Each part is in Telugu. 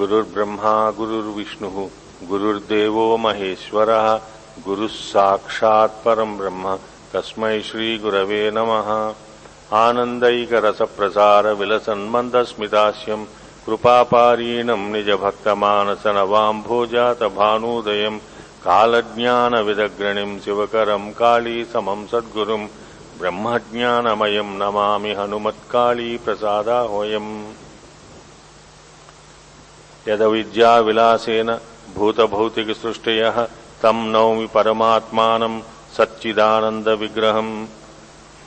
गुरुर्ब्रह्मा, गुरुर्विष्णुः, गुरुर्देवो महेश्वरः गुरुः साक्षात् परम् ब्रह्म, तस्मै श्रीगुरवे नमः। आनन्दैकरसप्रसारविलसन्मन्दस्मितास्यम् कृपापारीणम् निजभक्तमानसनवाम्भोजातभानोदयम् कालज्ञानविदग्रणिम् शिवकरम् कालीसमम् सद्गुरुम् ब्रह्मज्ञानमयम् नमामि हनुमत्कालीप्रसादाहोयम् यदविद्याविलासेन भूतभौतिकसृष्टयः तम नौमि परमात्मानम् सच्चिदानन्दविग्रहम्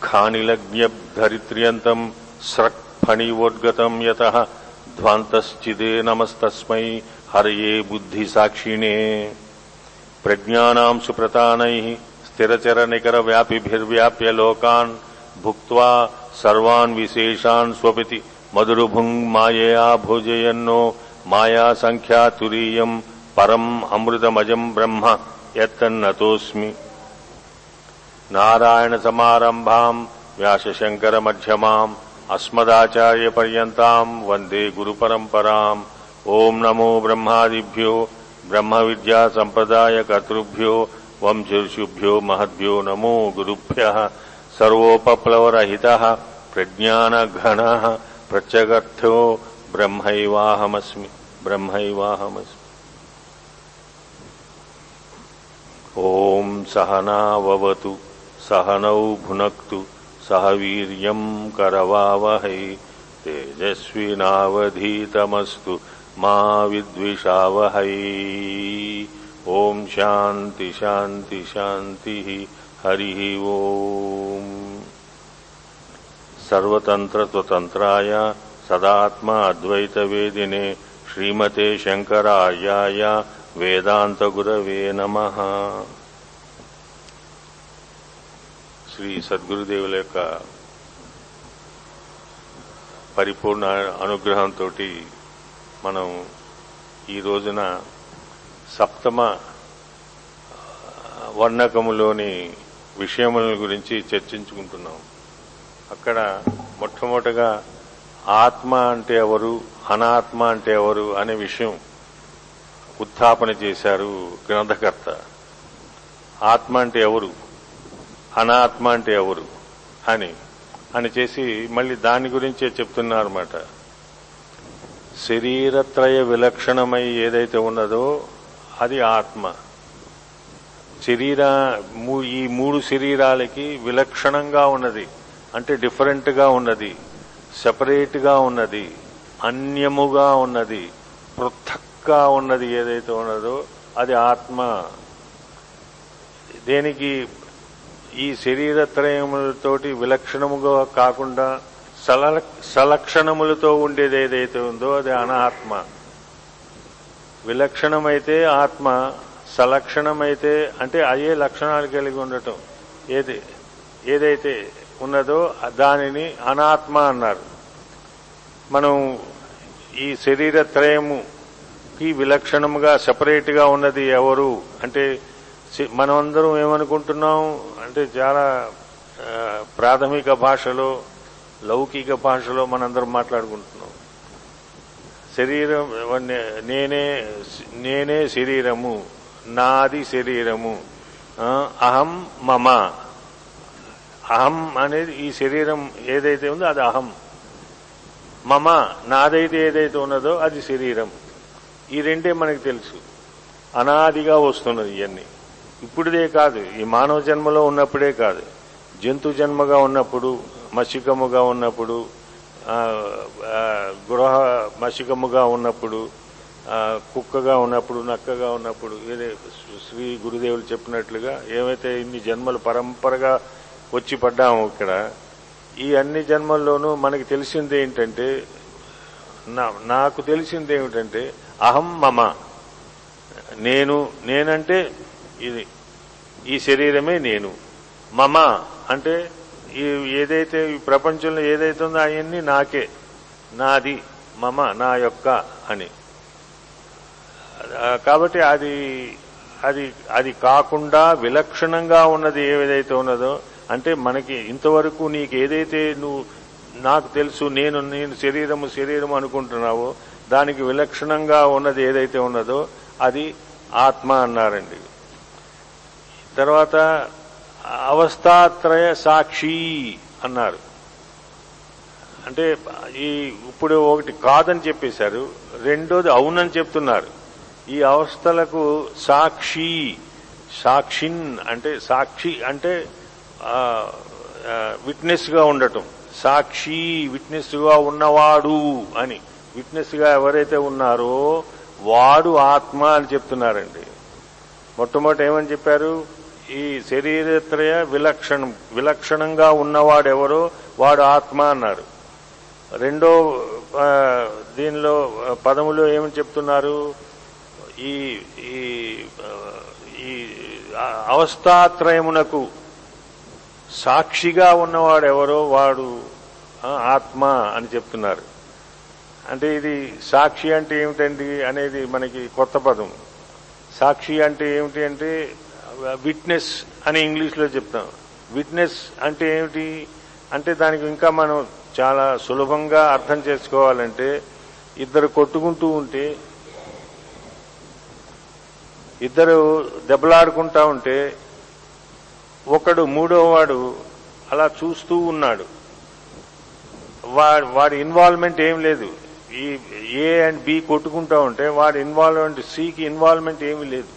खानिलज्ञधरित्र्यन्तम् स्रक्फणिवोद्गतम् यतः ध्वान्तश्चिदे नमस्तस्मै हरये बुद्धिसाक्षिणे। प्रज्ञानाम् सुप्रतानैः स्थिरचरनिकरव्यापिभिर्व्याप्य लोकान् भुक्त्वा सर्वान् विशेषान् स्वपिति मयया मायया भोजयन्नो मायासङ्ख्यातुरीयम् परम् अमृतमजम् ब्रह्म यत्तन्नतोऽस्मि। नारायणसमारम्भाम् व्यासशङ्करमध्यमाम् अस्मदाचार्यपर्यन्ताम् वन्दे गुरुपरम्पराम्। ॐ नमो ब्रह्मादिभ्यो ब्रह्मविद्यासम्प्रदायकर्तृभ्यो वंशर्षुभ्यो महद्भ्यो नमो गुरुभ्यः। सर्वोपप्लवरहितः प्रज्ञानघनः प्रत्यगर्थ्यो ब्रह्मैवाहमस्मि। ब्रह्मैवाहमस्मि। ॐ सहनाववतु सहनौ भुनक्तु, सह करवावह करवावहै। तेजस्विनावधीतमस्तु, मा विद्विषावहै। ॐ शान्ति शान्ति, शान्तिः, हरिः ॐ सर्वतन्त्रत्वतन्त्राय సదాత్మ అద్వైత వేదినే శ్రీమతే శంకరార్యాయ వేదాంత గురవే నమ. శ్రీ సద్గురుదేవుల యొక్క పరిపూర్ణ అనుగ్రహంతో మనం ఈ రోజున సప్తమ వర్ణకములోని విషయముల గురించి చర్చించుకుంటున్నాం. అక్కడ మొట్టమొదటగా ఆత్మ అంటే ఎవరు అనాత్మ అంటే ఎవరు అనే విషయం ఉత్థాపన చేశారు గ్రంథకర్త. ఆత్మ అంటే ఎవరు అనాత్మ అంటే ఎవరు అని అని చేసి మళ్ళీ దాని గురించే చెప్తున్నారన్నమాట. శరీరత్రయ విలక్షణమై ఏదైతే ఉన్నదో అది ఆత్మ. శరీర ఈ మూడు శరీరాలకి విలక్షణంగా ఉన్నది అంటే డిఫరెంట్గా ఉన్నది. సెపరేట్గా ఉన్నది అన్యముగా ఉన్నది పృథక్గా ఉన్నది ఏదైతే ఉన్నదో అది ఆత్మ. దేనికి ఈ శరీరత్రయములతోటి విలక్షణముగా కాకుండా సల సలక్షణములతో ఉండేది ఏదైతే ఉందో అది అనాత్మ. విలక్షణమైతే ఆత్మ సలక్షణమైతే అంటే అయ్యే లక్షణాలు కలిగి ఉండటం. ఏది ఏదైతే ఉన్నదో దానిని అనాత్మ అన్నారు. మనం ఈ శరీర త్రయముకి విలక్షణముగా సపరేట్గా ఉన్నది ఎవరు? అంటే మనమందరం ఏమనుకుంటున్నాం? అంటే చాలా ప్రాథమిక భాషలో లౌకిక భాషలో మనందరం మాట్లాడుకుంటున్నాం. శరీరం నేనే నేనే శరీరము నాది శరీరము అహం మమ. అహం అనేది ఈ శరీరం ఏదైతే ఉందో అది అహం. మమ నాదైతే ఏదైతే ఉన్నదో అది శరీరం. ఈ రెండే మనకు తెలుసు. అనాదిగా వస్తున్నది ఇవన్నీ ఇప్పుడుదే కాదు. ఈ మానవ జన్మలో ఉన్నప్పుడే కాదు. జంతు జన్మగా ఉన్నప్పుడు మసికముగా ఉన్నప్పుడు గృహ మసికముగా ఉన్నప్పుడు కుక్కగా ఉన్నప్పుడు నక్కగా ఉన్నప్పుడు ఏదే శ్రీ గురుదేవులు చెప్పినట్లుగా ఏమైతే ఇన్ని జన్మలు పరంపరగా వచ్చి పడ్డాము ఇక్కడ. ఈ అన్ని జన్మల్లోనూ మనకి తెలిసింది ఏంటంటే నాకు తెలిసింది ఏమిటంటే అహం మమ. నేను నేనంటే ఇది ఈ శరీరమే నేను. మమ అంటే ఈ ఏదైతే ఈ ప్రపంచంలో ఏదైతే ఉందో అవన్నీ నాకే. నాది మమ నా యొక్క అని. కాబట్టి అది అది అది కాకుండా విలక్షణంగా ఉన్నది ఏదైతే ఉన్నదో అంటే మనకి ఇంతవరకు నీకు ఏదైతే నువ్వు నాకు తెలుసు నేను నేను శరీరము శరీరము అనుకుంటున్నావో దానికి విలక్షణంగా ఉన్నది ఏదైతే ఉన్నదో అది ఆత్మ అన్నారండి. తర్వాత అవస్థాత్రయ సాక్షి అన్నారు. అంటే ఈ ఇప్పుడు ఒకటి కాదని చెప్పేశారు రెండోది అవునని చెప్తున్నారు. ఈ అవస్థలకు సాక్షి సాక్షిన్ అంటే సాక్షి అంటే విట్నెస్గా ఉండటం. సాక్షి విట్నెస్గా ఉన్నవాడు అని. విట్నెస్గా ఎవరైతే ఉన్నారో వాడు ఆత్మ అని చెప్తున్నారండి. మొట్టమొదటి ఏమని చెప్పారు? ఈ శరీరత్రయ విలక్షణం విలక్షణంగా ఉన్నవాడెవరో వాడు ఆత్మ అన్నారు. రెండో దీనిలో పదములో ఏమని చెప్తున్నారు? ఈ ఈ అవస్థాత్రయమునకు సాక్షిగా ఉన్నవాడెవరో వాడు ఆత్మ అని చెప్తున్నారు. అంటే ఇది సాక్షి అంటే ఏమిటండి అనేది మనకి కొత్త పదం. సాక్షి అంటే ఏమిటి అంటే విట్నెస్ అని ఇంగ్లీష్లో చెప్తాం. విట్నెస్ అంటే ఏమిటి? అంటే దానికి ఇంకా మనం చాలా సులభంగా అర్థం చేసుకోవాలంటే ఇద్దరు కొట్టుకుంటూ ఉంటే ఇద్దరు దెబ్బలాడుకుంటా ఉంటే ఒకడు మూడోవాడు అలా చూస్తూ ఉన్నాడు. వాడి వాడి ఇన్వాల్వ్మెంట్ ఏం లేదు. ఈ ఏ అండ్ బి కొట్టుకుంటా ఉంటే వాడి ఇన్వాల్వ్మెంట్ సికి ఇన్వాల్వ్మెంట్ ఏమీ లేదు.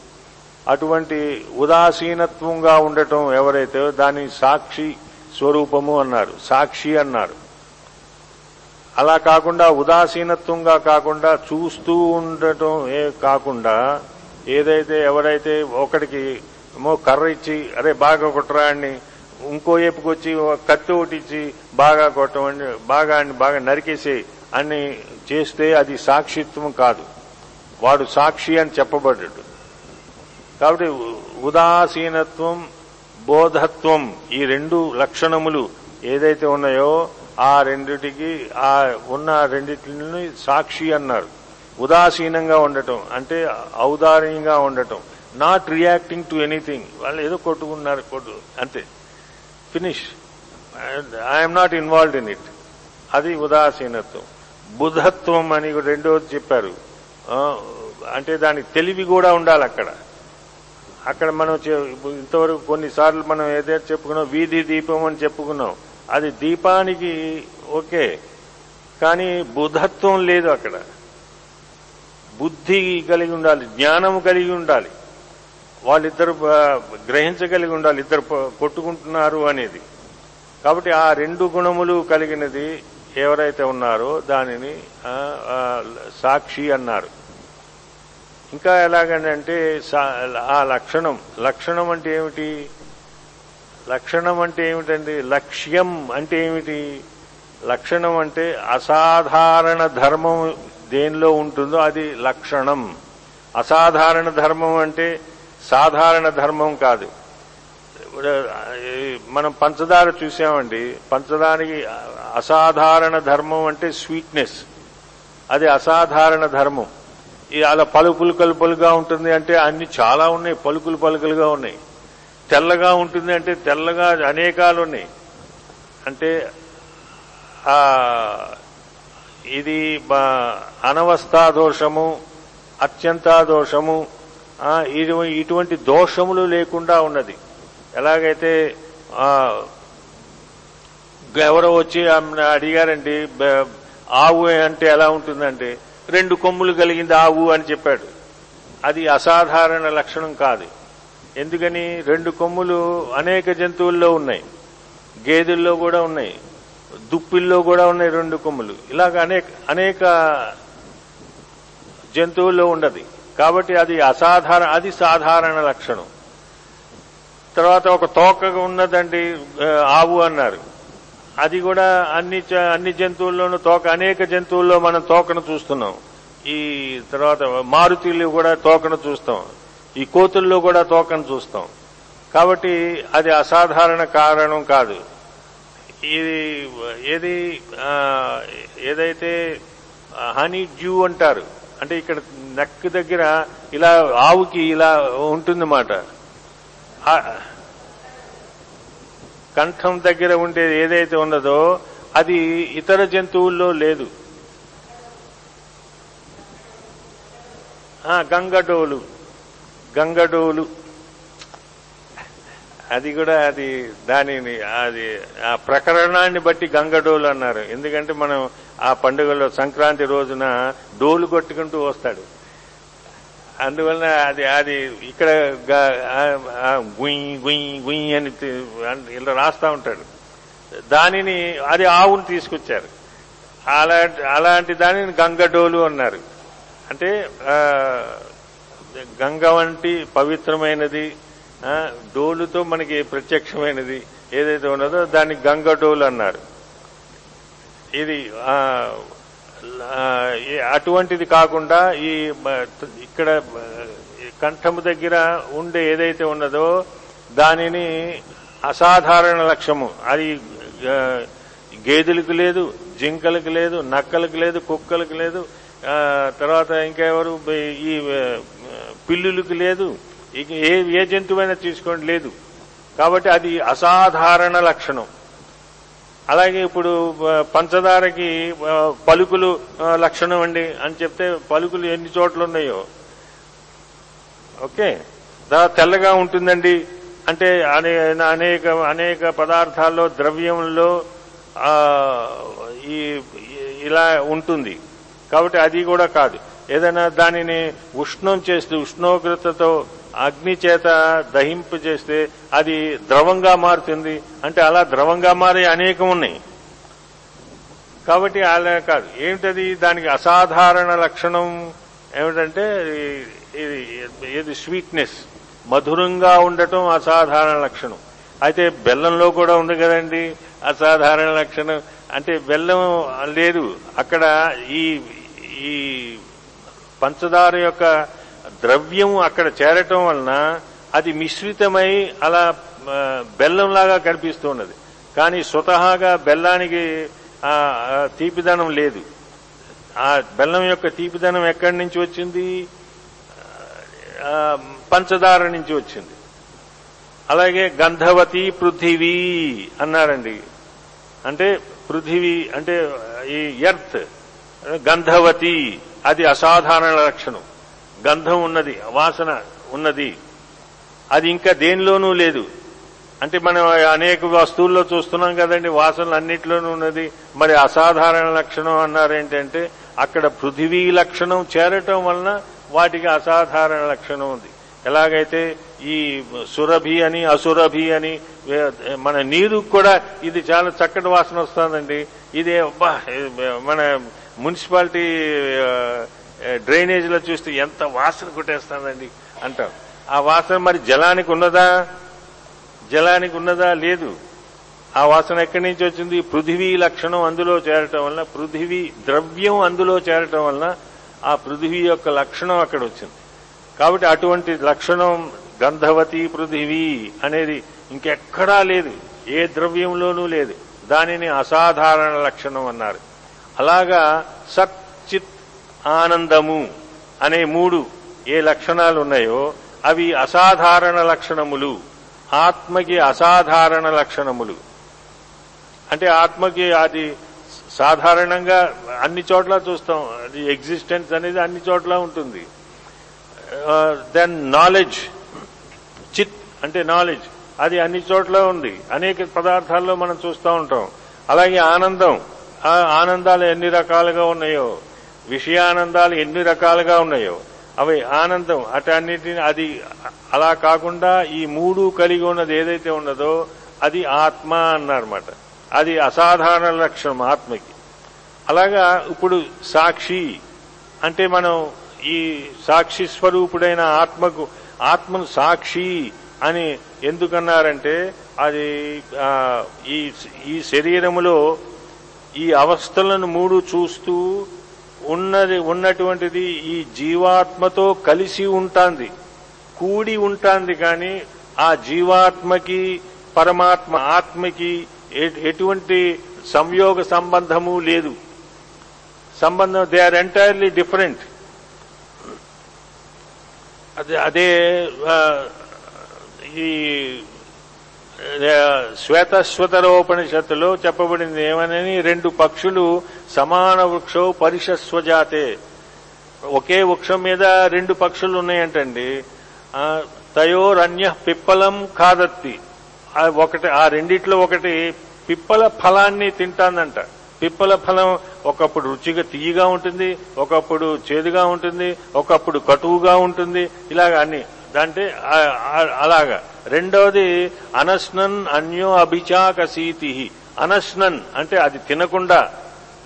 అటువంటి ఉదాసీనత్వంగా ఉండటం ఎవరైతే దాని సాక్షి స్వరూపము అన్నారు సాక్షి అన్నారు. అలా కాకుండా ఉదాసీనత్వంగా కాకుండా చూస్తూ ఉండటం ఏ కాకుండా ఏదైతే ఎవరైతే ఒకడికి ఏమో కర్ర ఇచ్చి అరే బాగా కొట్టరా అని ఇంకో వైపుకి వచ్చి కత్తి ఒకటి ఇచ్చి బాగా కొట్టమని బాగా అని బాగా నరికేసి అని చేస్తే అది సాక్షిత్వం కాదు. వాడు సాక్షి అని చెప్పబడ్డాడు. కాబట్టి ఉదాసీనత్వం బోధత్వం ఈ రెండు లక్షణములు ఏదైతే ఉన్నాయో ఆ రెండిటికి ఆ ఉన్న రెండిటిని సాక్షి అన్నారు. ఉదాసీనంగా ఉండటం అంటే ఔదార్యంగా ఉండటం. నాట్ రియాక్టింగ్ టు ఎనీథింగ్ వాళ్ళు ఏదో కొట్టుకున్నారు కొట్టు అంతే. Finish I'm not involved in it అది ఉదాసీనత్వం. బుధత్వం అని రెండోది చెప్పారు. అంటే దాని తెలివి కూడా ఉండాలి అక్కడ. అక్కడ మనం ఇంతవరకు కొన్నిసార్లు మనం ఏదైతే చెప్పుకున్నాం వీధి దీపం అని చెప్పుకున్నాం అది దీపానికి ఓకే. కానీ బుధత్వం లేదు అక్కడ. బుద్ధి కలిగి ఉండాలి జ్ఞానం కలిగి ఉండాలి. వాళ్ళిద్దరు గ్రహించగలిగి ఉండాలి ఇద్దరు కొట్టుకుంటున్నారు అనేది. కాబట్టి ఆ రెండు గుణములు కలిగినది ఎవరైతే ఉన్నారో దానిని సాక్షి అన్నారు. ఇంకా ఎలాగంటే సా- ఆ లక్షణం. లక్షణం అంటే ఏమిటి? లక్షణం అంటే ఏమిటండి? లక్ష్యం అంటే ఏమిటి? లక్షణం అంటే అసాధారణ ధర్మం దేనిలో ఉంటుందో అది లక్షణం. అసాధారణ ధర్మం అంటే సాధారణ ధర్మం కాదు. మనం పంచదార చూసామండి. పంచదానికి అసాధారణ ధర్మం అంటే స్వీట్నెస్. అది అసాధారణ ధర్మం. ఈ అలా పలుకులు కలుపులుగా ఉంటుంది అంటే అన్ని చాలా ఉన్నాయి. పలుకులు పలుకులుగా ఉన్నాయి. తెల్లగా ఉంటుంది అంటే తెల్లగా అనేకాలు ఉన్నాయి. అంటే ఆ ఇది బ- దోషము ఇటువంటి దోషములు లేకుండా ఉన్నది. ఎలాగైతే ఎవరో వచ్చి అడిగారండి ఆవు అంటే ఎలా ఉంటుందంటే రెండు కొమ్ములు కలిగింది ఆవు అని చెప్పాడు. అది అసాధారణ లక్షణం కాదు. ఎందుకని? రెండు కొమ్ములు అనేక జంతువుల్లో ఉన్నాయి. గేదెల్లో కూడా ఉన్నాయి. దుప్పిల్లో కూడా ఉన్నాయి రెండు కొమ్ములు. ఇలాగ అనేక అనేక జంతువుల్లో ఉండదు కాబట్టి అది అసాధారణ అది సాధారణ లక్షణం. తర్వాత ఒక తోక ఉన్నదండి ఆవు అన్నారు. అది కూడా అన్ని చ- అన్ని జంతువుల్లోనూ తోక అనేక జంతువుల్లో మనం తోకను చూస్తున్నాం. ఈ తర్వాత మారుతిలో కూడా తోకను చూస్తాం. ఈ కోతుల్లో కూడా తోకను చూస్తాం. కాబట్టి అది అసాధారణ కారణం కాదు. ఇది ఏది ఏదైతే హనీ డ్యూ అంటారు అంటే ఇక్కడ నెక్ దగ్గర ఇలా ఆవుకి ఇలా ఉంటుందన్నమాట. కంఠం దగ్గర ఉండేది ఏదైతే ఉన్నదో అది ఇతర జంతువుల్లో లేదు. గంగడోలు గంగడోలు అది కూడా అది దానిని అది ఆ ప్రకరణాన్ని బట్టి గంగడోలు అన్నారు. ఎందుకంటే మనం ఆ పండుగలో సంక్రాంతి రోజున డోలు కొట్టుకుంటూ వస్తాడు. అందువలన అది అది ఇక్కడ గ- గుయ్ గుయ్ గుయ్ అని ఇలా రాస్తా ఉంటాడు. దానిని అది ఆవును తీసుకొచ్చారు. అలాంటి అలాంటి దానిని గంగడోలు అన్నారు. అంటే గంగ వంటి పవిత్రమైనది డోలుతో మనకి ప్రత్యక్షమైనది ఏదైతే ఉన్నదో దాన్ని గంగ డోలు అన్నారు. ఇది అటువంటిది కాకుండా ఈ ఇక్కడ కంఠము దగ్గర ఉండే ఏదైతే ఉన్నదో దానిని అసాధారణ లక్ష్యము అది గేదెలకు లేదు జింకలకు లేదు నక్కలకు లేదు కుక్కలకు లేదు తర్వాత ఇంకెవరు ఈ పిల్లులకు లేదు ఇక ఏ ఏ జంతువైనా తీసుకోండి లేదు. కాబట్టి అది అసాధారణ లక్షణం. అలాగే ఇప్పుడు పంచదారకి పలుకులు లక్షణం అండి అని చెప్తే పలుకులు ఎన్ని చోట్ల ఉన్నాయో ఓకే తెల్లగా ఉంటుందండి. అంటే అనే అనేక అనేక పదార్థాల్లో ద్రవ్యంలో ఈ ఈ- ఇలా ఉంటుంది. కాబట్టి అది కూడా కాదు. ఏదైనా దానిని ఉష్ణం చేస్తే ఉష్ణోగ్రతతో అగ్ని చేత దహింపు చేస్తే అది ద్రవంగా మారుతుంది. అంటే అలా ద్రవంగా మారే అనేకం ఉన్నాయి. కాబట్టి అలా కాదు. ఏమిటది? దానికి అసాధారణ లక్షణం ఏమిటంటే ఇది ఇది స్వీట్నెస్. మధురంగా ఉండటం అసాధారణ లక్షణం. అయితే బెల్లంలో కూడా ఉంది కదండి అసాధారణ లక్షణం. అంటే బెల్లం లేదు. అక్కడ ఈ ఈ పంచదార యొక్క ద్రవ్యం అక్కడ చేరటం వలన అది మిశ్రితమై అలా బెల్లంలాగా కనిపిస్తూ ఉన్నది కానీ స్వతహాగా బెల్లానికి తీపిదనం లేదు. ఆ బెల్లం యొక్క తీపిదనం ఎక్కడి నుంచి వచ్చింది? పంచదార నుంచి వచ్చింది. అలాగే గంధవతి పృథివీ అన్నారండి. అంటే పృథివీ అంటే ఈ ఎర్త్ గంధవతి అది అసాధారణ లక్షణం. గంధం ఉన్నది వాసన ఉన్నది. అది ఇంకా దేనిలోనూ లేదు. అంటే మనం అనేక వస్తువుల్లో చూస్తున్నాం కదండి వాసనలు అన్నిట్లోనూ ఉన్నది. మరి అసాధారణ లక్షణం అన్నారేంటంటే అక్కడ పృథివీ లక్షణం చేరటం వలన వాటికి అసాధారణ లక్షణం ఉంది. ఎలాగైతే ఈ సురభి అని అసురభి అని మన నీరు కూడా ఇది చాలా చక్కటి వాసన వస్తుందండి. ఇది మన మున్సిపాలిటీ డ్రైనేజీలో చూస్తే ఎంత వాసన కొట్టేస్తుందండి అంటాం. ఆ వాసన మరి జలానికి ఉన్నదా? జలానికి ఉన్నదా? లేదు. ఆ వాసన ఎక్కడి నుంచి వచ్చింది? పృథివీ లక్షణం అందులో చేరటం వలన పృథివీ ద్రవ్యం అందులో చేరటం వలన ఆ పృథివీ యొక్క లక్షణం అక్కడ వచ్చింది. కాబట్టి అటువంటి లక్షణం గంధవతి పృథివీ అనేది ఇంకెక్కడా లేదు. ఏ ద్రవ్యంలోనూ లేదు. దానిని అసాధారణ లక్షణం అన్నారు. అలాగా సచ్చిత్ ఆనందము అనే మూడు ఏ లక్షణాలు ఉన్నాయో అవి అసాధారణ లక్షణములు. ఆత్మకి అసాధారణ లక్షణములు. అంటే ఆత్మకి అది సాధారణంగా అన్ని చోట్ల చూస్తాం. అది ఎగ్జిస్టెన్స్ అనేది అన్ని చోట్ల ఉంటుంది. Uh, దెన్ నాలెడ్జ్ చిత్ అంటే నాలెడ్జ్ అది అన్ని చోట్ల ఉంది. అనేక పదార్థాల్లో మనం చూస్తూ ఉంటాం. అలాగే ఆనందం ఆనందాలు ఎన్ని రకాలుగా ఉన్నాయో. విషయానందాలు ఎన్ని రకాలుగా ఉన్నాయో అవి ఆనందం అటన్నిటిని అది అలా కాకుండా ఈ మూడు కలిగి ఉన్నది ఏదైతే ఉన్నదో అది ఆత్మ అన్నారన్నమాట. అది అసాధారణ లక్షణం ఆత్మకి. అలాగా ఇప్పుడు సాక్షి అంటే మనం ఈ సాక్షి స్వరూపుడైన ఆత్మకు ఆత్మను సాక్షి అని ఎందుకన్నారంటే అది ఈ ఈ శరీరములో ఈ అవస్థలను మూడు చూస్తూ ఉన్నది ఉన్నటువంటిది ఈ జీవాత్మతో కలిసి ఉంటాంది కూడి ఉంటాంది కానీ ఆ జీవాత్మకి పరమాత్మ ఆత్మకి ఎ- ఎటువంటి సంయోగ సంబంధము లేదు. సంబంధం దే ఆర్ ఎంటైర్లీ డిఫరెంట్. అదే అదే ఈ శ్వేతశ్వతరోపనిషత్తులో చెప్పబడింది ఏమనని రెండు పక్షులు సమాన వృక్షో పరిషస్వజాతే. ఒకే వృక్షం మీద రెండు పక్షులు ఉన్నాయంటండి. తయోరన్య పిప్పలం కాదత్తి ఒకటి ఆ రెండిట్లో ఒకటి పిప్పల ఫలాన్ని తింటానంట పిప్పల ఫలం ఒకప్పుడు రుచిగా తీయగా ఉంటుంది ఒకప్పుడు చేదుగా ఉంటుంది ఒకప్పుడు కటువుగా ఉంటుంది ఇలాగ అన్ని. అంటే అలాగా. రెండవది అనస్నన్ అన్యో అభిచాకసీతి అనస్నన్ అంటే అది తినకుండా.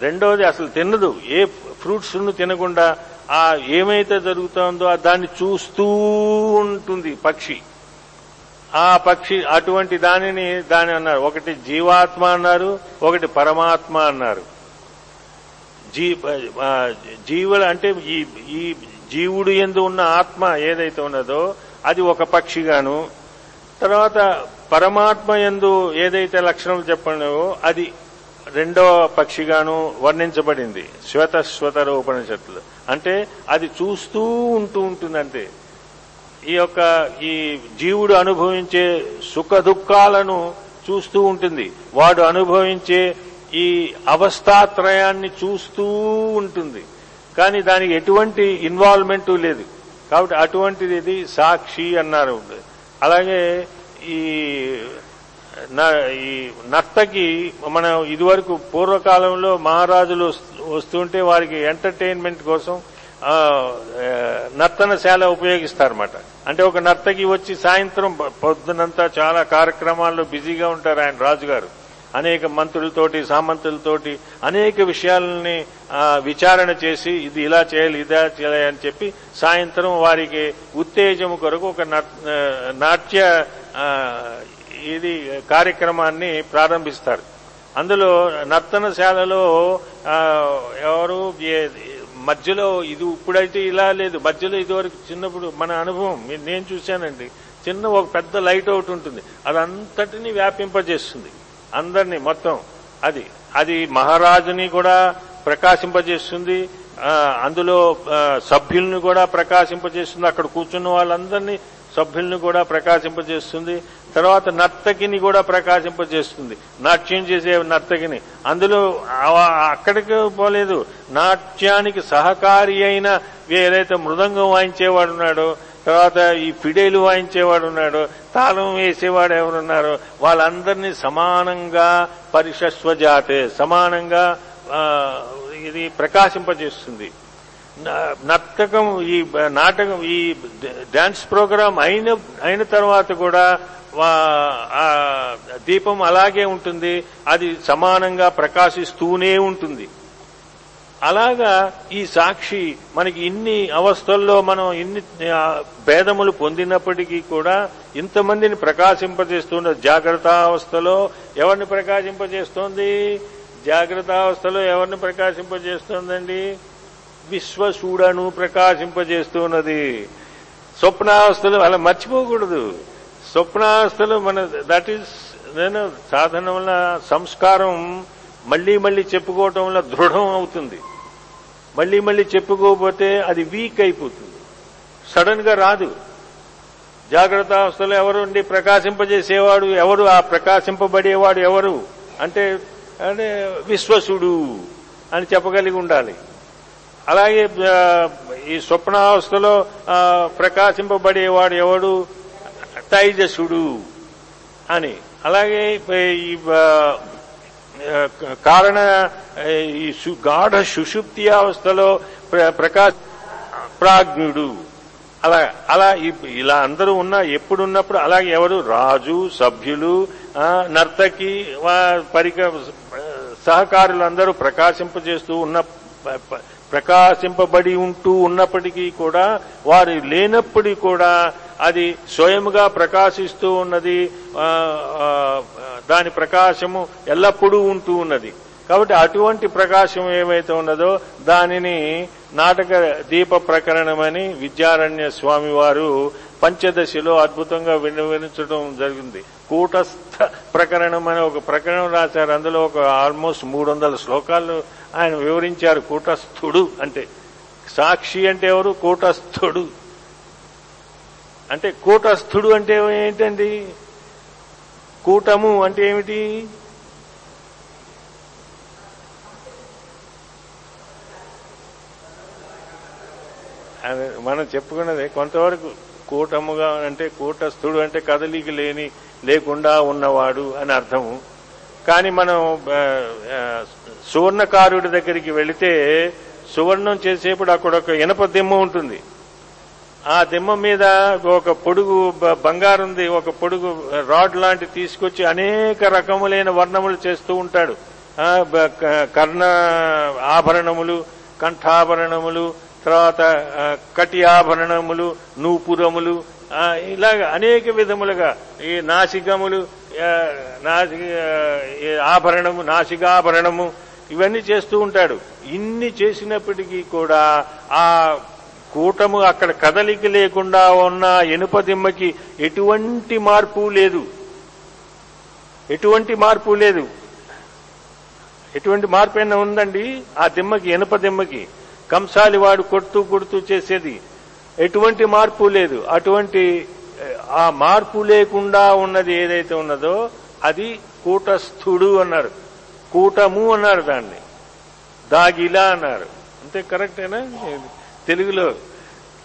రెండవది అసలు తినదు. ఏ ఫ్రూట్స్ తినకుండా. ఆ ఏమైతే జరుగుతుందో దాన్ని చూస్తూ ఉంటుంది పక్షి. ఆ పక్షి అటువంటి దానిని దాని అన్నారు. ఒకటి జీవాత్మ అన్నారు ఒకటి పరమాత్మ అన్నారు. జీ జీవులు అంటే ఈ ఈ జీవుడు ఎందు ఉన్న ఆత్మ ఏదైతే ఉన్నదో అది ఒక పక్షిగాను. తర్వాత పరమాత్మ ఎందు ఏదైతే లక్షణాలు చెప్పినావో అది రెండవ పక్షిగాను వర్ణించబడింది. శ్వేత శ్వతర ఉపనిషత్తులు అంటే అది చూస్తూ ఉంటూ ఉంటుంది అంతే ఈ యొక్క ఈ జీవుడు అనుభవించే సుఖ దుఃఖాలను చూస్తూ ఉంటుంది. వాడు అనుభవించే ఈ అవస్థాత్రయాన్ని చూస్తూ ఉంటుంది. కానీ దానికి ఎటువంటి ఇన్వాల్వ్మెంట్ లేదు. కాబట్టి అటువంటిది ఇది సాక్షి అన్నారు. అలాగే ఈ న- ఈ నర్తకి మనం ఇదివరకు పూర్వకాలంలో మహారాజులు వస్తు- వస్తుంటే వారికి ఎంటర్టైన్మెంట్ కోసం నర్తనశాల ఉపయోగిస్తారన్నమాట. అంటే ఒక నర్తకి వచ్చి సాయంత్రం పొద్దునంతా చాలా కార్యక్రమాల్లో బిజీగా ఉంటారు ఆయన రాజుగారు. అనేక మంత్రులతోటి సామంతులతోటి అనేక విషయాలని విచారణ చేసి ఇది ఇలా చేయాలి ఇదా చేయాలి అని చెప్పి సాయంత్రం వారికి ఉత్తేజము కొరకు ఒక నాట్య ఇది కార్యక్రమాన్ని ప్రారంభిస్తారు. అందులో నర్తనశాలలో ఎవరు మధ్యలో ఇది ఇప్పుడైతే ఇలా లేదు మధ్యలో ఇదివరకు చిన్నప్పుడు మన అనుభవం నేను చూశానండి చిన్న ఒక పెద్ద లైట్ ఒకటి ఉంటుంది అదంతటిని వ్యాపింపజేస్తుంది. అందరినీ మొత్తం అది అది మహారాజుని కూడా ప్రకాశింపజేస్తుంది అందులో సభ్యుల్ని కూడా ప్రకాశింపజేస్తుంది అక్కడ కూర్చున్న వాళ్ళందరినీ సభ్యుల్ని కూడా ప్రకాశింపజేస్తుంది తర్వాత నర్తకిని కూడా ప్రకాశింపజేస్తుంది నాట్యం చేసే నర్తకిని. అందులో అక్కడికి పోలేదు నాట్యానికి సహకారి అయిన ఏదైతే మృదంగం వాయించేవాడు ఉన్నాడో తర్వాత ఈ ఫిడేలు వాయించేవాడు ఉన్నాడు తాళం వేసేవాడు ఎవరున్నారో వాళ్ళందరినీ సమానంగా పరిషస్వజాతే సమానంగా ఇది ప్రకాశింపజేస్తుంది. నర్తకం ఈ నాటకం ఈ డాన్స్ ప్రోగ్రాం అయిన అయిన తర్వాత కూడా దీపం అలాగే ఉంటుంది. అది సమానంగా ప్రకాశిస్తూనే ఉంటుంది. అలాగా ఈ సాక్షి మనకి ఇన్ని అవస్థల్లో మనం ఇన్ని భేదములు పొందినప్పటికీ కూడా ఇంతమందిని ప్రకాశింపజేస్తున్న జాగ్రత్త అవస్థలో ఎవరిని ప్రకాశింపజేస్తోంది? జాగ్రత్త అవస్థలో ఎవరిని ప్రకాశింపజేస్తోందండి? విశ్వసూడను ప్రకాశింపజేస్తున్నది. స్వప్నావస్థలు అలా మర్చిపోకూడదు. స్వప్నావస్థలు మన దట్ ఈస్ నేను సాధన వల్ల సంస్కారం మళ్ళీ మళ్ళీ చెప్పుకోవటం వల్ల దృఢం అవుతుంది. మళ్ళీ మళ్ళీ చెప్పుకోకపోతే అది వీక్ అయిపోతుంది. సడన్గా రాదు. జాగ్రత్త అవస్థలో ఎవరు ఉండి ప్రకాశింపజేసేవాడు ఎవరు? ఆ ప్రకాశింపబడేవాడు ఎవరు? అంటే అంటే విశ్వసుడు అని చెప్పగలిగి ఉండాలి. అలాగే ఈ స్వప్నావస్థలో ప్రకాశింపబడేవాడు ఎవడు? తైజసుడు అని. అలాగే ఈ కారణ ఈ సు- గాఢ సుషుప్తి అవస్థలో ప్ర- ప్రకాశ ప్రాజ్ఞుడు. అలా అలా ఇ- ఇలా అందరూ ఉన్న ఎప్పుడున్నప్పుడు అలాగే ఎవరు? రాజు సభ్యులు నర్తకి పరిక సహకారులు అందరూ ప్రకాశింపజేస్తూ ఉన్న ప్రకాశింపబడి ఉంటూ ఉన్నప్పటికీ కూడా వారు లేనప్పటికీ కూడా అది స్వయముగా ప్రకాశిస్తూ ఉన్నది దాని ప్రకాశము ఎల్లప్పుడూ ఉంటూ ఉన్నది. కాబట్టి అటువంటి ప్రకాశం ఏమైతే ఉన్నదో దానిని నాటక దీప ప్రకరణమని విద్యారణ్య స్వామి వారు పంచదశిలో అద్భుతంగా వినవించడం జరిగింది. కూటస్థ ప్రకరణం అని ఒక ప్రకరణం రాశారు. అందులో ఒక ఆల్మోస్ట్ మూడు వందల శ్లోకాలు ఆయన వివరించారు. కూటస్థుడు అంటే సాక్షి అంటే ఎవరు? కూటస్థుడు. అంటే కూటస్థుడు అంటే ఏంటండి? కూటము అంటే ఏమిటి? మనం చెప్పుకున్నది కొంతవరకు కూటముగా అంటే కూటస్థుడు అంటే కదలిక లేని లేకుండా ఉన్నవాడు అని అర్థము. కానీ మనం సువర్ణకారుడి దగ్గరికి వెళితే సువర్ణం చేసేప్పుడు అక్కడ ఒక ఇనప దిమ్మ ఉంటుంది. ఆ దిమ్మ మీద ఒక పొడుగు బ- ఒక పొడుగు రాడ్ లాంటి తీసుకొచ్చి అనేక రకములైన వర్ణములు చేస్తూ ఉంటాడు. కర్ణ ఆభరణములు కంఠాభరణములు తర్వాత కటి ఆభరణములు నూపురములు ఇలాగ అనేక విధములుగా ఈ నాసికములు నాసి ఆభరణము నాసికాభరణము ఇవన్నీ చేస్తూ ఉంటాడు. ఇన్ని చేసినప్పటికీ కూడా ఆ కూటము అక్కడ కదలిక లేకుండా ఉన్న ఇనుప దిమ్మకి ఎటువంటి మార్పు లేదు. ఎటువంటి మార్పు లేదు. ఎటువంటి మార్పు అయినా ఉందండి? ఆ దిమ్మకి ఇనుప దిమ్మకి. కంసాలి వాడు కొడుతూ కొడుతూ చేసేది. ఎటువంటి మార్పు లేదు. అటువంటి ఆ మార్పు లేకుండా ఉన్నది ఏదైతే ఉన్నదో అది కూటస్థుడు అన్నారు. కూటము అన్నారు దాన్ని. దాగిలా అన్నారు. అంతే కరెక్టేనా? తెలుగులో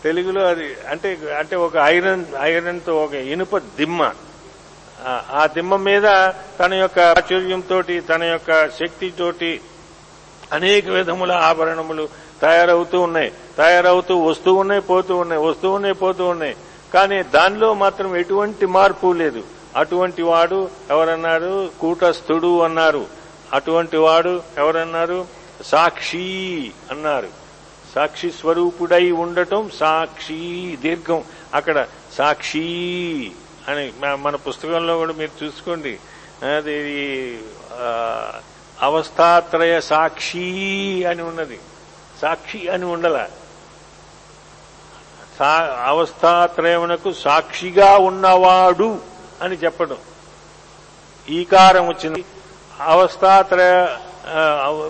తెలుగులో అది అంటే అంటే ఒక ఐరన్ ఐరన్తో ఒక ఇనుప దిమ్మ. ఆ- దిమ్మ మీద తన యొక్క ఆచుర్యంతో తన యొక్క శక్తితోటి అనేక విధముల ఆభరణములు తయారవుతూ ఉన్నాయి. తయారవుతూ వస్తూ ఉన్నాయి పోతూ ఉన్నాయి వస్తూ ఉన్నాయి పోతూ ఉన్నాయి. కానీ దానిలో మాత్రం ఎటువంటి మార్పు లేదు. అటువంటి వాడు ఎవరన్నారు? కూటస్థుడు అన్నారు. అటువంటి వాడు ఎవరన్నారు? సాక్షి అన్నారు. సాక్షి స్వరూపుడై ఉండటం సాక్షి దీర్ఘం. అక్కడ సాక్షి అని మన పుస్తకంలో కూడా మీరు చూసుకోండి. అది అవస్థాత్రయ సాక్షి అని ఉన్నది. సాక్షి అని ఉండల. సా అవస్థాత్రయమునకు సాక్షిగా ఉన్నవాడు అని చెప్పడం. ఈకారం వచ్చింది. అవస్థాత్రయ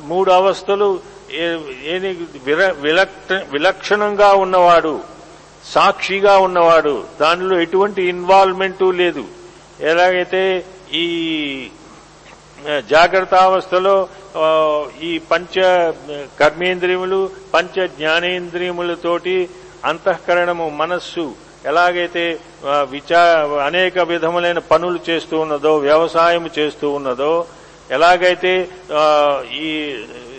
మూడు అవస్థలు ఏది? విర- విలక్షణంగా ఉన్నవాడు సాక్షిగా ఉన్నవాడు దానిలో ఎటువంటి ఇన్వాల్వ్మెంట్ లేదు. ఎలాగైతే ఈ జాగ్రత్త అవస్థలో ఈ పంచ కర్మేంద్రియములు పంచ జ్ఞానేంద్రియములతోటి అంతఃకరణము మనస్సు ఎలాగైతే విచార విచా అనేక విధములైన పనులు చేస్తూ ఉన్నదో వ్యవసాయం చేస్తూ ఉన్నదో ఎలాగైతే ఈ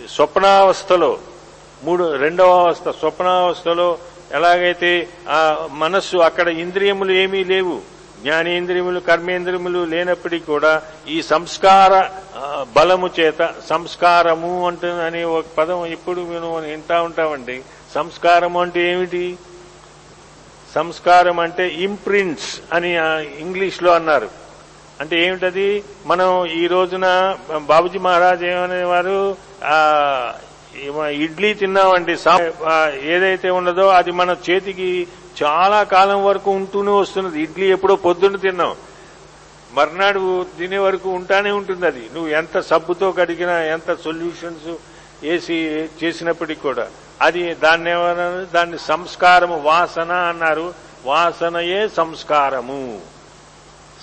స్వప్నావస్థలో మూడు రెండవ అవస్థ స్వప్నావస్థలో ఎలాగైతే ఆ మనస్సు అక్కడ ఇంద్రియములు ఏమీ లేవు జ్ఞానేంద్రియములు కర్మేంద్రియములు లేనప్పటికీ కూడా ఈ సంస్కార బలము చేత సంస్కారము అంటే అనే ఒక పదం ఎప్పుడు మేము వింటా ఉంటామండి. సంస్కారము అంటే ఏమిటి? సంస్కారం అంటే ఇంప్రింట్స్ అని ఆ, ఇంగ్లీష్లో అన్నారు. అంటే ఏమిటది? మనం ఈ రోజున బాబుజీ మహారాజ్ ఏమనే వారు ఇడ్లీ తిన్నామండి. ఏదైతే ఉన్నదో అది మన చేతికి చాలా కాలం వరకు ఉంటూనే వస్తున్నది. ఇడ్లీ ఎప్పుడో పొద్దున్న తిన్నాం. మర్నాడు తినే వరకు ఉంటానే ఉంటుంది అది. నువ్వు ఎంత సబ్బుతో కడిగినా ఎంత సొల్యూషన్స్ వేసి చేసినప్పటికీ కూడా. అది దాన్ని దాన్ని సంస్కారము వాసన అన్నారు. వాసనయే సంస్కారము.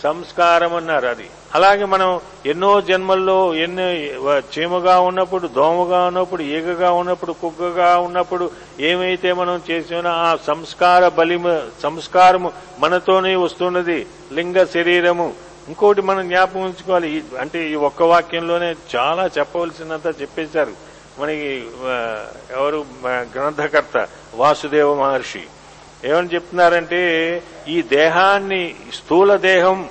సంస్కారం అన్నారు అది. అలాగే మనం ఎన్నో జన్మల్లో ఎన్నో చీమగా ఉన్నప్పుడు దోమగా ఉన్నప్పుడు ఈగగా ఉన్నప్పుడు కుక్కగా ఉన్నప్పుడు ఏమైతే మనం చేసినా ఆ సంస్కార బలిమ సంస్కారము మనతోనే వస్తున్నది. లింగ శరీరము. ఇంకోటి మనం జ్ఞాపకం ఉంచుకోవాలి. ఈ- అంటే ఈ ఒక్క వాక్యంలోనే చాలా చెప్పవలసినంత చెప్పేశారు. మనకి ఎవరు గ్రంథకర్త వాసుదేవ మహర్షి. ఏమని చెప్తున్నారంటే ఈ దేహాన్ని స్థూల దేహం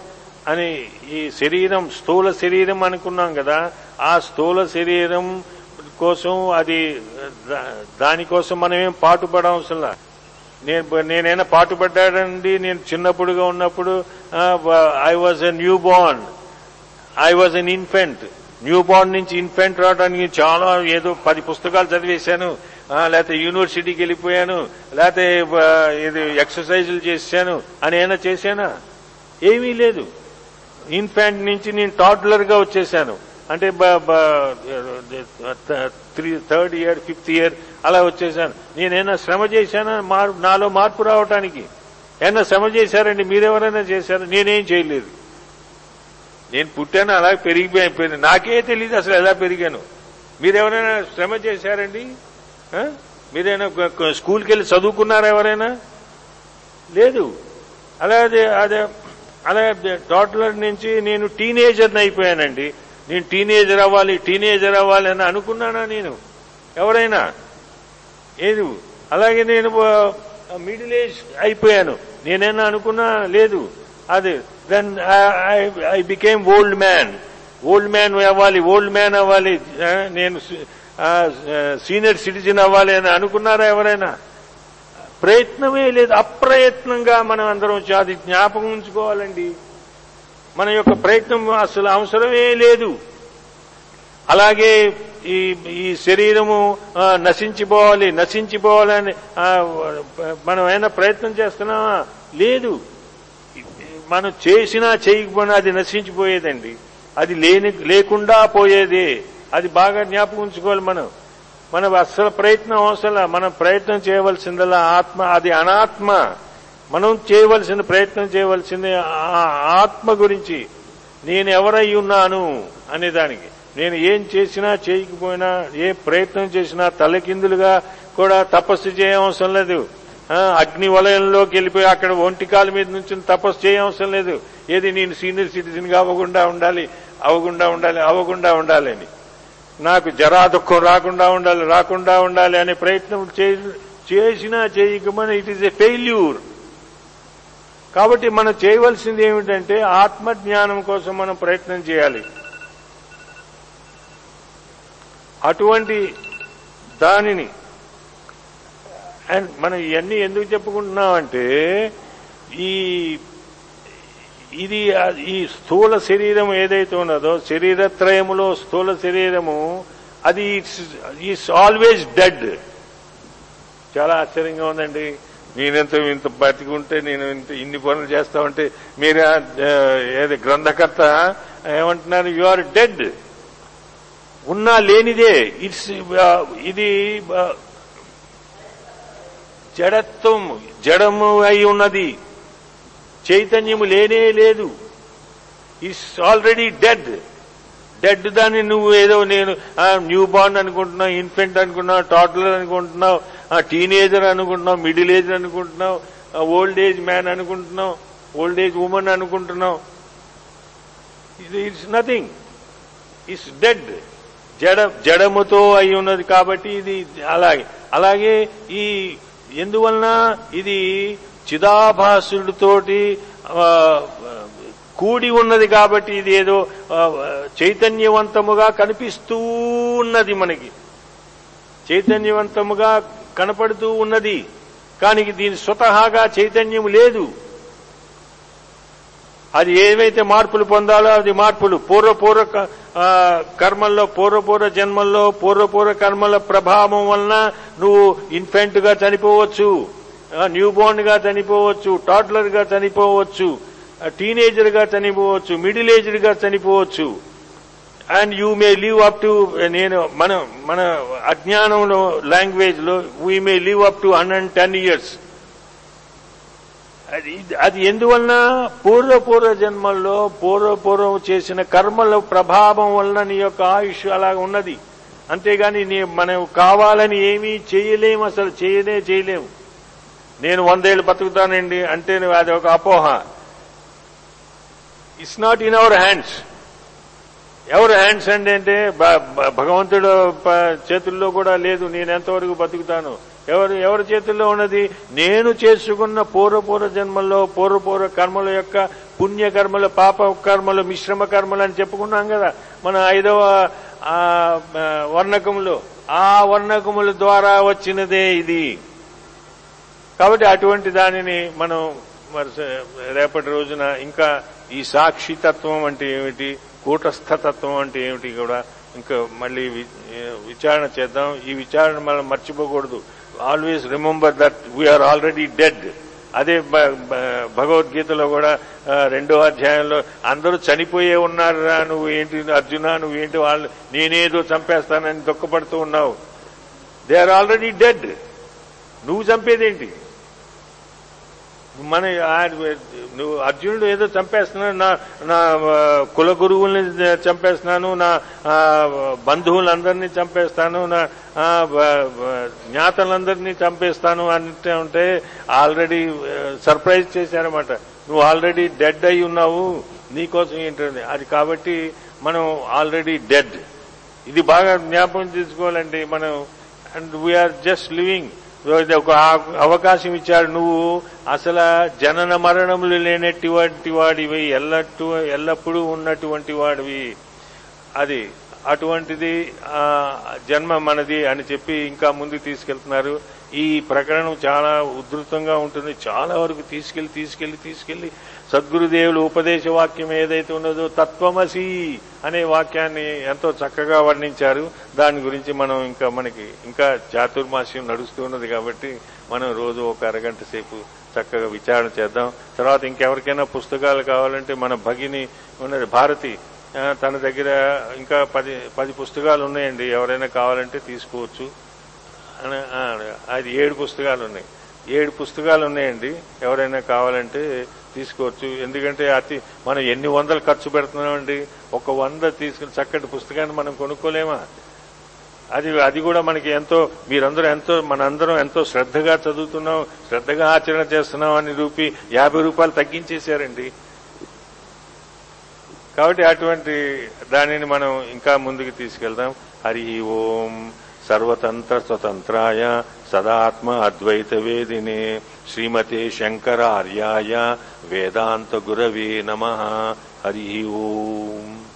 అని ఈ శరీరం స్థూల శరీరం అనుకున్నాం కదా ఆ స్థూల శరీరం కోసం అది దా- దానికోసం మనం ఏం పాటుపడవసరం నేను నేనైనా పాటుపడ్డాడండి నేను చిన్నప్పుడుగా ఉన్నప్పుడు I was a new born I was an infant new born నుంచి ఇన్ఫెంట్ రావడానికి చాలా ఏదో పది పుస్తకాలు చదివేశాను. లేకపోతే యూనివర్సిటీకి వెళ్ళిపోయాను లేకపోతే ఇది ఎక్సర్సైజులు చేశాను అని ఏమైనా చేశానా? ఏమీ లేదు. ఇన్ఫాంట్ నుంచి నేను టాడ్లర్గా వచ్చేసాను. అంటే three third year fifth year అలా వచ్చేసాను. నేనైనా శ్రమ చేశానా? మార్- నాలో మార్పు రావటానికి. ఏమైనా శ్రమ చేశారండి? మీరెవరైనా చేశారు? నేనేం చేయలేదు. నేను పుట్టాను అలా పెరిగిపోయి నాకే తెలియదు అసలు ఎలా పెరిగాను. మీరెవరైనా శ్రమ చేశారండి? మీరైనా స్కూల్కి వెళ్ళి చదువుకున్నారా ఎవరైనా? లేదు. అలాగే అదే అలాగే టోటలర్ నుంచి నేను టీనేజర్ని అయిపోయానండి. నేను టీనేజర్ అవ్వాలి టీనేజర్ అవ్వాలి అని అనుకున్నానా నేను? ఎవరైనా? ఏదు అలాగే నేను మిడిల్ ఏజ్ అయిపోయాను. నేనైనా అనుకున్నా? లేదు. అది. Then I became old man old man అవ్వాలి ఓల్డ్ మ్యాన్ అవ్వాలి. నేను సీనియర్ సిటిజన్ అవ్వాలి అని అనుకున్నారా ఎవరైనా? ప్రయత్నమే లేదు. అప్రయత్నంగా మనం అందరం వచ్చి అది జ్ఞాపకం ఉంచుకోవాలండి. మన యొక్క ప్రయత్నం అసలు అవసరమే లేదు. అలాగే ఈ ఈ శరీరము నశించిపోవాలి నశించిపోవాలని మనం ఏమైనా ప్రయత్నం చేస్తున్నామా లేదు. మనం చేసినా చేయకపోయినా అది నశించిపోయేదండి. అది లేని లేకుండా పోయేదే. అది బాగా జ్ఞాపకం ఉంచుకోవాలి మనం. మనం అస్సలు ప్రయత్నం అవసరం మనం ప్రయత్నం చేయవలసిందల్లా ఆత్మ అది అనాత్మ. మనం చేయవలసిన ప్రయత్నం చేయవలసింది ఆత్మ గురించి. నేను ఎవరై ఉన్నాను అనేదానికి. నేను ఏం చేసినా చేయకపోయినా ఏ ప్రయత్నం చేసినా తలకిందులుగా కూడా తపస్సు చేయవసరం లేదు. అగ్ని వలయంలోకి వెళ్ళిపోయి అక్కడ ఒంటి కాలు మీద నుంచి తపస్సు చేయవసరం లేదు. ఏది నేను సీనియర్ సిటిజన్గా అవ్వకుండా ఉండాలి అవ్వకుండా ఉండాలి అవ్వకుండా ఉండాలి అని. నాకు జరా దుఃఖం రాకుండా ఉండాలి రాకుండా ఉండాలి అనే ప్రయత్నం చే- చేసినా చేయకమని ఇట్ ఈస్ ఎ ఫెయిల్యూర్ కాబట్టి మనం చేయవలసింది ఏమిటంటే ఆత్మజ్ఞానం కోసం మనం ప్రయత్నం చేయాలి. అటువంటి దానిని అండ్ మనం ఇవన్నీ ఎందుకు చెప్పుకుంటున్నామంటే ఈ ఇది ఈ స్థూల శరీరం ఏదైతే ఉన్నదో శరీరత్రయములో స్థూల శరీరము అది ఈస్ ఆల్వేజ్ డెడ్. చాలా ఆశ్చర్యంగా ఉందండి. నేనెంత ఇంత బతికుంటే నేను ఇంత ఇన్ని పనులు చేస్తా ఉంటే మీరు ఏది గ్రంథకర్త ఏమంటున్నారు? యు ఆర్ డెడ్ ఉన్నా లేనిదే ఇట్స్ ఇది జడత్వం జడము అయి ఉన్నది. చైతన్యము లేనే లేదు. ఇస్ ఆల్రెడీ డెడ్ డెడ్ దాన్ని నువ్వు ఏదో నేను న్యూ బార్న్ అనుకుంటున్నావు ఇన్ఫెంట్ అనుకుంటున్నావు టాటలర్ అనుకుంటున్నావు టీనేజర్ అనుకుంటున్నావు మిడిల్ ఏజ్ అనుకుంటున్నావు ఓల్డ్ ఏజ్ మ్యాన్ అనుకుంటున్నావు ఓల్డ్ ఏజ్ ఉమెన్ అనుకుంటున్నావు. ఇది ఇట్స్ నథింగ్ ఇట్స్ డెడ్ జడ జడముతో అయి ఉన్నది కాబట్టి ఇది అలాగే అలాగే ఈ ఎందువలన ఇది చిదాభాసుడితోటి కూడి ఉన్నది కాబట్టి ఇది ఏదో చైతన్యవంతముగా కనిపిస్తూ ఉన్నది మనకి. చైతన్యవంతముగా కనపడుతూ ఉన్నది. కానీ దీని స్వతహాగా చైతన్యం లేదు. అది ఏవైతే మార్పులు పొందాలో అది మార్పులు. పూర్వపూర్వ కర్మల్లో పూర్వపూర్వ జన్మల్లో పూర్వపూర్వ కర్మల ప్రభావం వలన నువ్వు ఇన్ఫెంట్గా చనిపోవచ్చు. న్యూ బోర్న్గా చనిపోవచ్చు టాడ్లర్గా చనిపోవచ్చు టీనేజర్గా చనిపోవచ్చు మిడిల్ ఏజ్డ్గా చనిపోవచ్చు. And you may live up to నేను మన మన అజ్ఞానంలో లాంగ్వేజ్లో we may live up to hundred ten years అది అది ఎందువలన? పూర్వ పూర్వ జన్మల్లో పూర్వ పూర్వం చేసిన కర్మల ప్రభావం వలన నీ యొక్క ఆయుష్ అలా ఉన్నది. అంతేగాని నీ మనం కావాలని ఏమీ చేయలేము అసలు చేయలే చేయలేము. నేను వందేళ్ళు బతుకుతానండి అంటే అది ఒక అపోహ. It's not in our hands ఎవరు హ్యాండ్స్ అండి అంటే భ- భగవంతుడు ప- చేతుల్లో కూడా లేదు నేను ఎంతవరకు బతుకుతాను? ఎవరు ఎవరి చేతుల్లో ఉన్నది? నేను చేసుకున్న పూర్వపూర్వ జన్మల్లో పూర్వపూర్వ కర్మల యొక్క పుణ్యకర్మలు పాప కర్మలు మిశ్రమ కర్మలు అని చెప్పుకున్నాం కదా మన ఐదవ వర్ణకములు. ఆ వర్ణకముల ద్వారా వచ్చినదే ఇది. కాబట్టి అటువంటి దానిని మనం మరి రేపటి రోజున ఇంకా ఈ సాక్షి తత్వం అంటే ఏమిటి కూటస్థతత్వం అంటే ఏమిటి కూడా ఇంకా మళ్ళీ విచారణ చేద్దాం. ఈ విచారణ మనం మర్చిపోకూడదు. Always remember that we are already dead అదే భ- భగవద్గీతలో కూడా రెండో అధ్యాయంలో అందరూ చనిపోయే ఉన్నారా నువ్వు ఏంటి అర్జున నువ్వు ఏంటి వాళ్ళు నేనేదో చంపేస్తానని దుఃఖపడుతూ ఉన్నావు. దే ఆర్ ఆల్రెడీ డెడ్ నువ్వు చంపేదేంటి? మన నువ్వు అర్జునుడు ఏదో చంపేస్తున్నాడు నా నా కుల గురువుల్ని చంపేస్తున్నాను నా బంధువులందరినీ చంపేస్తాను నా జ్ఞాతలందరినీ చంపేస్తాను అంటే ఉంటే ఆల్రెడీ సర్ప్రైజ్ చేశారన్నమాట. నువ్వు ఆల్రెడీ డెడ్ అయి ఉన్నావు నీకోసం ఏంటంటే అది కాబట్టి మనం ఆల్రెడీ డెడ్. ఇది బాగా జ్ఞాపకం తీసుకోవాలండి మనం. అండ్ వీఆర్ జస్ట్ లివింగ్ ఒక అవకాశం ఇచ్చాడు నువ్వు. అసలు జనన మరణములు లేనటువంటి వాడివి ఎల్లట్టు ఎల్లప్పుడూ ఉన్నటువంటి వాడివి. అది అటువంటిది జన్మ మనది అని చెప్పి ఇంకా ముందు తీసుకెళ్తున్నారు. ఈ ప్రకరణం చాలా ఉధృతంగా ఉంటుంది. చాలా వరకు తీసుకెళ్ళి తీసుకెళ్ళి తీసుకెళ్ళి సద్గురుదేవులు ఉపదేశ వాక్యం ఏదైతే ఉన్నదో తత్వమసి అనే వాక్యాన్ని ఎంతో చక్కగా వర్ణించారు. దాని గురించి మనం ఇంకా మనకి ఇంకా చాతుర్మాస్యం నడుస్తూ ఉన్నది కాబట్టి మనం రోజు ఒక అరగంట సేపు చక్కగా విచారణ చేద్దాం. తర్వాత ఇంకెవరికైనా పుస్తకాలు కావాలంటే మన భగిని ఉన్నది భారతి తన దగ్గర ఇంకా పది పది పుస్తకాలు ఉన్నాయండి. ఎవరైనా కావాలంటే తీసుకోవచ్చు. అది ఏడు పుస్తకాలు ఉన్నాయి. ఏడు పుస్తకాలు ఉన్నాయండి. ఎవరైనా కావాలంటే తీసుకోవచ్చు. ఎందుకంటే అతి మనం ఎన్ని వందలు ఖర్చు పెడుతున్నామండి? ఒక వంద తీసుకుని చక్కటి పుస్తకాన్ని మనం కొనుక్కోలేమా? అది అది కూడా మనకి ఎంతో మీరందరూ ఎంతో మనందరం ఎంతో శ్రద్ధగా చదువుతున్నాం శ్రద్ధగా ఆచరణ చేస్తున్నాం అని రూపి యాభై రూపాయలు తగ్గించేశారండి. కాబట్టి అటువంటి దానిని మనం ఇంకా ముందుకు తీసుకెళ్దాం. హరి ఓం. सर्वतन्त्रस्वतन्त्राय सदात्म अद्वैतवेदिने श्रीमते शङ्करार्याय वेदान्तगुरवे नमः। हरिः ओम्।